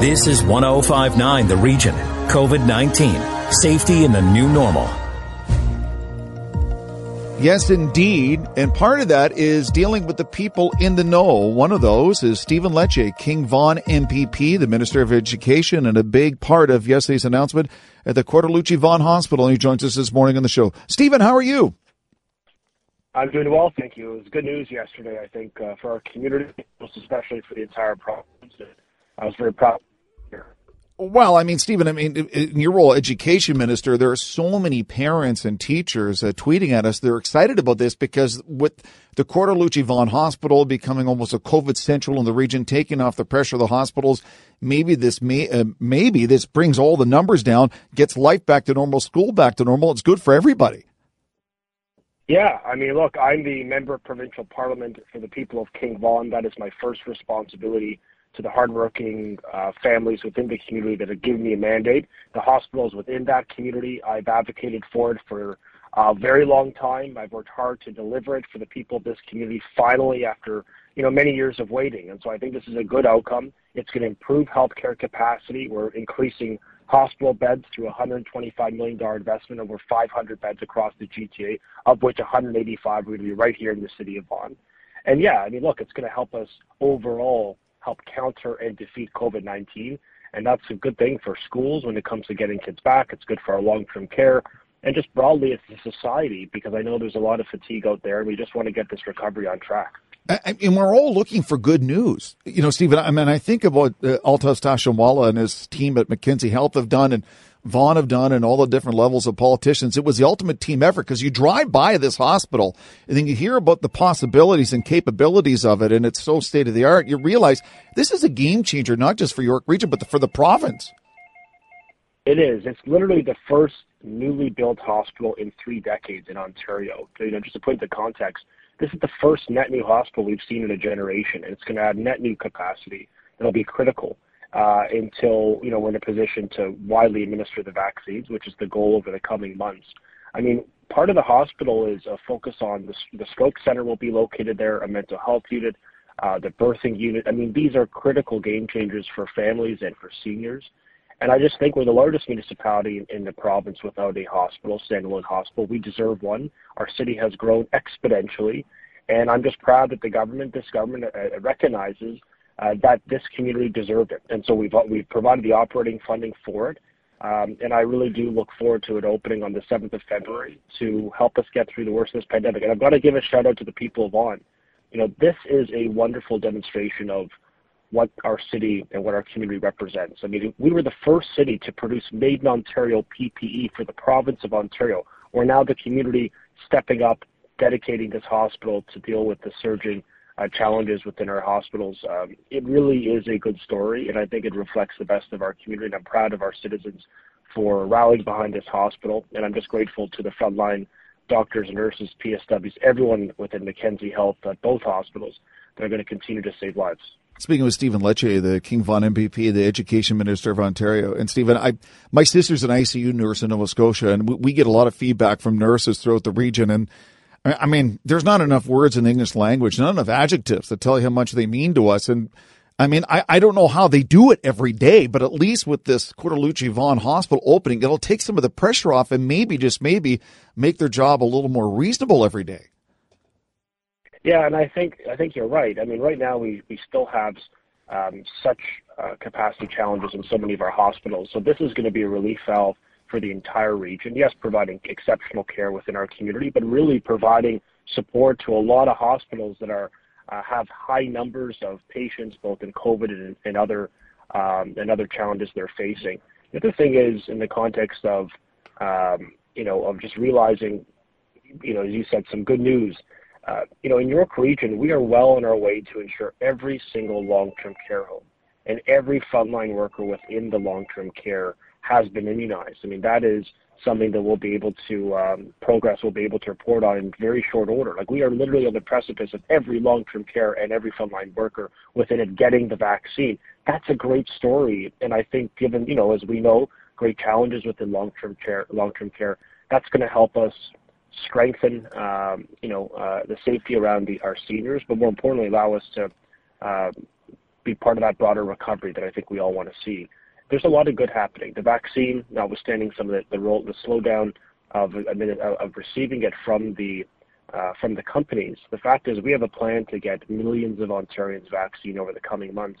This is 1059 The Region. COVID 19. Safety in the new normal. Yes, indeed. And part of that is dealing with the people in the know. One of those is Stephen Lecce, King Vaughan MPP, the Minister of Education, and a big part of yesterday's announcement at the Cortellucci Vaughan Hospital. And he joins us this morning on the show. Stephen, how are you? I'm doing well, thank you. It was good news yesterday, I think, uh, for our community, most especially for the entire province. I was very proud well, I mean, Stephen, I mean, in your role, education minister, there are so many parents and teachers uh, tweeting at us. They're excited about this because with the Cortellucci Vaughan Hospital becoming almost a COVID central in the region, taking off the pressure of the hospitals, maybe this may, uh, maybe this brings all the numbers down, gets life back to normal, school back to normal. It's good for everybody. Yeah, I mean, look, I'm the member of provincial parliament for the people of King Vaughan. That is my first responsibility to the hardworking uh, families within the community that have given me a mandate. The hospitals within that community, I've advocated for it for a very long time. I've worked hard to deliver it for the people of this community finally after you know many years of waiting. And so I think this is a good outcome. It's going to improve healthcare capacity. We're increasing hospital beds through a $125 million investment over 500 beds across the GTA, of which 185 are going to be right here in the city of Vaughan. And yeah, I mean, look, it's going to help us overall help counter and defeat COVID 19. And that's a good thing for schools when it comes to getting kids back. It's good for our long term care and just broadly as a society because I know there's a lot of fatigue out there and we just want to get this recovery on track. And we're all looking for good news. You know, Stephen, I mean, I think about uh, Altaf Stationwala and his team at Mackenzie Health have done and Vaughan have done and all the different levels of politicians. It was the ultimate team effort because you drive by this hospital and then you hear about the possibilities and capabilities of it, and it's so state of the art. You realize this is a game changer, not just for York Region, but for the province. It is. It's literally the first newly built hospital in three decades in Ontario. You know, just to put into context, this is the first net new hospital we've seen in a generation, and it's going to add net new capacity that'll be critical until you know we're in a position to widely administer the vaccines, which is the goal over the coming months. I mean, part of the hospital is a focus on the, stroke center will be located there, a mental health unit, uh, the birthing unit. I mean, these are critical game changers for families and for seniors. And I just think we're the largest municipality in, in the province without a hospital, standalone hospital. We deserve one. Our city has grown exponentially, and I'm just proud that the government, this government, uh, recognizes uh, that this community deserved it. And so we've we've provided the operating funding for it. Um, and I really do look forward to it opening on the 7th of February to help us get through the worst of this pandemic. And I've got to give a shout out to the people of Vaughan. You know, this is a wonderful demonstration of what our city and what our community represents. I mean, we were the first city to produce made in Ontario PPE for the province of Ontario. We're now the community stepping up, dedicating this hospital to deal with the surging uh, challenges within our hospitals. Um, it really is a good story, and I think it reflects the best of our community. And I'm proud of our citizens for rallying behind this hospital, and I'm just grateful to the frontline doctors, nurses, PSWs, everyone within Mackenzie Health at both hospitals that are going to continue to save lives. Speaking with Stephen Lecce, the King Vaughan MPP, the Education Minister of Ontario, and Stephen, I my sister's an ICU nurse in Nova Scotia, and we, we get a lot of feedback from nurses throughout the region, and I mean, there's not enough words in the English language, not enough adjectives to tell you how much they mean to us. And I mean, I, I don't know how they do it every day, but at least with this Cortellucci Vaughan Hospital opening, it'll take some of the pressure off and maybe, just maybe, make their job a little more reasonable every day. Yeah, and I think I think you're right. I mean, right now we, we still have um, such uh, capacity challenges in so many of our hospitals. So this is going to be a relief valve for the entire region. Yes, providing exceptional care within our community, but really providing support to a lot of hospitals that are uh, have high numbers of patients, both in COVID and, and other um, and other challenges they're facing. The other thing is in the context of um, you know of just realizing, you know, as you said, some good news. Uh, you know, in York Region, we are well on our way to ensure every single long-term care home and every frontline worker within the long-term care has been immunized. I mean, that is something that we'll be able to um, progress will be able to report on in very short order. Like we are literally on the precipice of every long-term care and every frontline worker within it getting the vaccine. That's a great story, and I think given you know as we know great challenges within long-term care, long-term care, that's going to help us strengthen um, you know uh, the safety around the, our seniors, but more importantly allow us to uh, be part of that broader recovery that I think we all want to see. There's a lot of good happening. The vaccine, notwithstanding some of the the, roll, the slowdown of of receiving it from the uh, from the companies. The fact is, we have a plan to get millions of Ontarians vaccine over the coming months,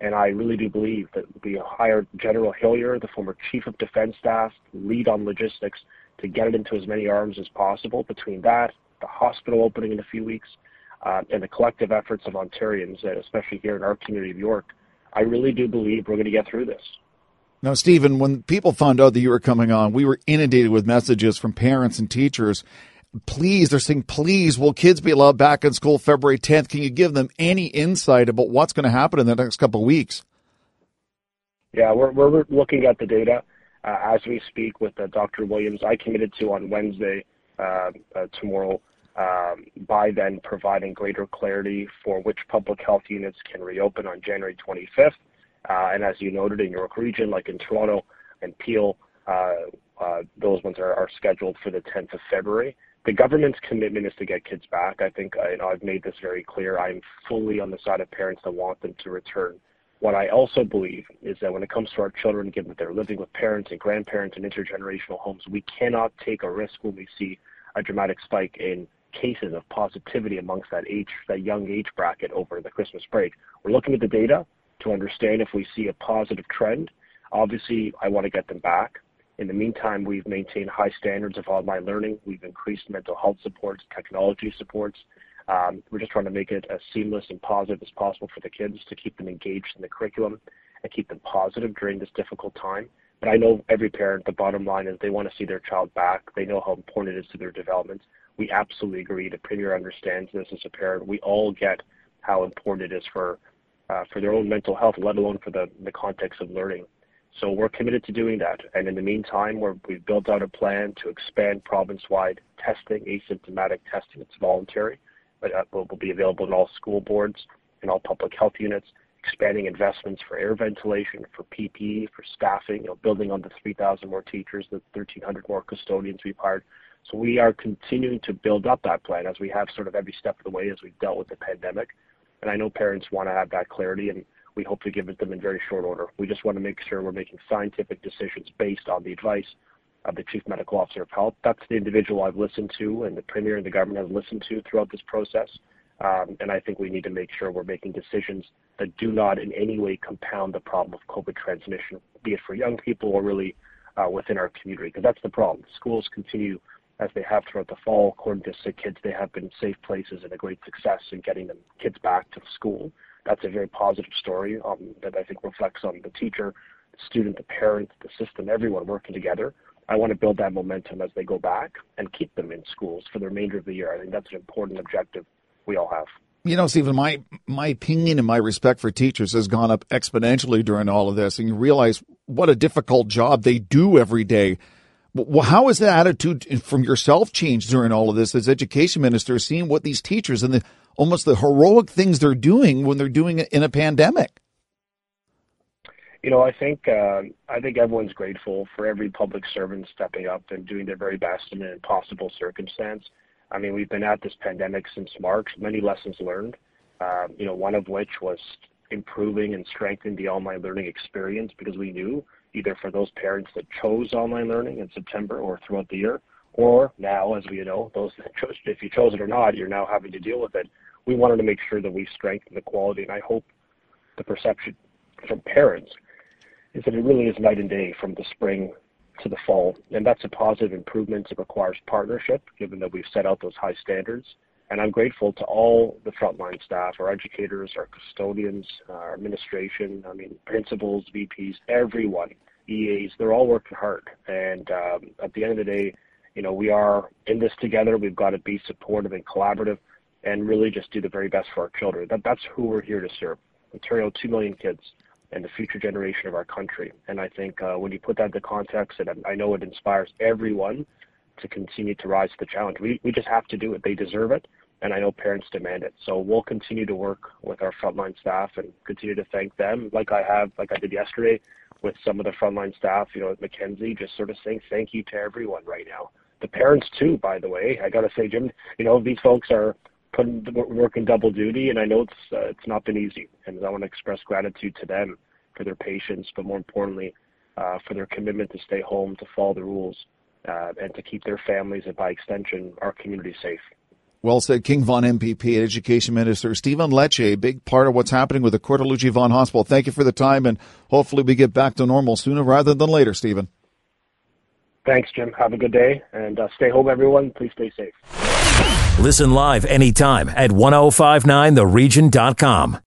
and I really do believe that we hired General Hillier, the former Chief of Defense Staff, lead on logistics, to get it into as many arms as possible. Between that, the hospital opening in a few weeks, uh, and the collective efforts of Ontarians, especially here in our community of York, I really do believe we're going to get through this. Now, Stephen, when people found out that you were coming on, we were inundated with messages from parents and teachers. Please, they're saying, please, will kids be allowed back in school February 10th? Can you give them any insight about what's going to happen in the next couple of weeks? Yeah, we're, we're looking at the data uh, as we speak with uh, Dr. Williams. I committed to on Wednesday, uh, uh tomorrow, um, by then providing greater clarity for which public health units can reopen on January 25th. Uh, and as you noted in York Region, like in Toronto and Peel, uh, uh, those ones are, scheduled for the 10th of February. The government's commitment is to get kids back. I think you know, I've made this very clear. I'm fully on the side of parents that want them to return. What I also believe is that when it comes to our children, given that they're living with parents and grandparents in intergenerational homes, we cannot take a risk when we see a dramatic spike in cases of positivity amongst that age, that young age bracket over the Christmas break. We're looking at the data to understand if we see a positive trend. Obviously, I want to get them back. In the meantime, we've maintained high standards of online learning. We've increased mental health supports, technology supports. Um, we're just trying to make it as seamless and positive as possible for the kids to keep them engaged in the curriculum and keep them positive during this difficult time. But I know every parent, the bottom line is they want to see their child back. They know how important it is to their development. We absolutely agree. The Premier understands this as a parent. We all get how important it is for uh, for their own mental health, let alone for the, the context of learning. So we're committed to doing that. And in the meantime, we have built out a plan to expand province-wide testing, asymptomatic testing. It's voluntary, but uh, will, will be available in all school boards and all public health units, expanding investments for air ventilation, for PPE, for staffing, you know, building on the 3,000 more teachers, the 1,300 more custodians we've hired. So we are continuing to build up that plan as we have sort of every step of the way as we've dealt with the pandemic. And I know parents want to have that clarity, and we hope to give it them in very short order. We just want to make sure we're making scientific decisions based on the advice of the Chief Medical Officer of Health. That's the individual I've listened to, and the Premier and the government have listened to throughout this process. Um, and I think we need to make sure we're making decisions that do not in any way compound the problem of COVID transmission, be it for young people or really uh, within our community, because that's the problem. Schools continue as they have throughout the fall. According to Sick Kids, they have been safe places and a great success in getting them kids back to school. That's a very positive story um, that I think reflects on the teacher, the student, the parent, the system, everyone working together. I want to build that momentum as they go back and keep them in schools for the remainder of the year. I think that's an important objective we all have. You know, Stephen, my my opinion and my respect for teachers has gone up exponentially during all of this, and you realize what a difficult job they do every day well, how has the attitude from yourself changed during all of this as education minister, seeing what these teachers and the almost the heroic things they're doing when they're doing it in a pandemic? You know, I think uh, I think everyone's grateful for every public servant stepping up and doing their very best in an impossible circumstance. I mean, we've been at this pandemic since March. Many lessons learned. Um, you know, one of which was improving and strengthening the online learning experience because we knew either for those parents that chose online learning in September or throughout the year, or now, as we know, those that chose, if you chose it or not, you're now having to deal with it. We wanted to make sure that we strengthen the quality, and I hope the perception from parents is that it really is night and day from the spring to the fall, and that's a positive improvement. It requires partnership, given that we've set out those high standards. And I'm grateful to all the frontline staff, our educators, our custodians, our administration, I mean, principals, VPs, everyone, EAs, they're all working hard. And um, at the end of the day, you know, we are in this together. We've got to be supportive and collaborative and really just do the very best for our children. That, that's who we're here to serve. Ontario, 2 million kids and the future generation of our country. And I think uh, when you put that into context, and I know it inspires everyone to continue to rise to the challenge. We, we just have to do it. They deserve it and I know parents demand it. So we'll continue to work with our frontline staff and continue to thank them, like I have, like I did yesterday, with some of the frontline staff, you know, at Mackenzie, just sort of saying thank you to everyone right now. The parents too, by the way. I got to say, Jim, you know, these folks are putting working double duty, and I know it's uh, it's not been easy. And I want to express gratitude to them for their patience, but more importantly, uh, for their commitment to stay home, to follow the rules, uh, and to keep their families and by extension our community safe. Well said, King Vaughan MPP, Education Minister Stephen Lecce, a big part of what's happening with the Coeur Vaughan Hospital. Thank you for the time, and hopefully we get back to normal sooner rather than later, Stephen. Thanks, Jim. Have a good day, and uh, stay home, everyone. Please stay safe. Listen live anytime at 1059theregion.com.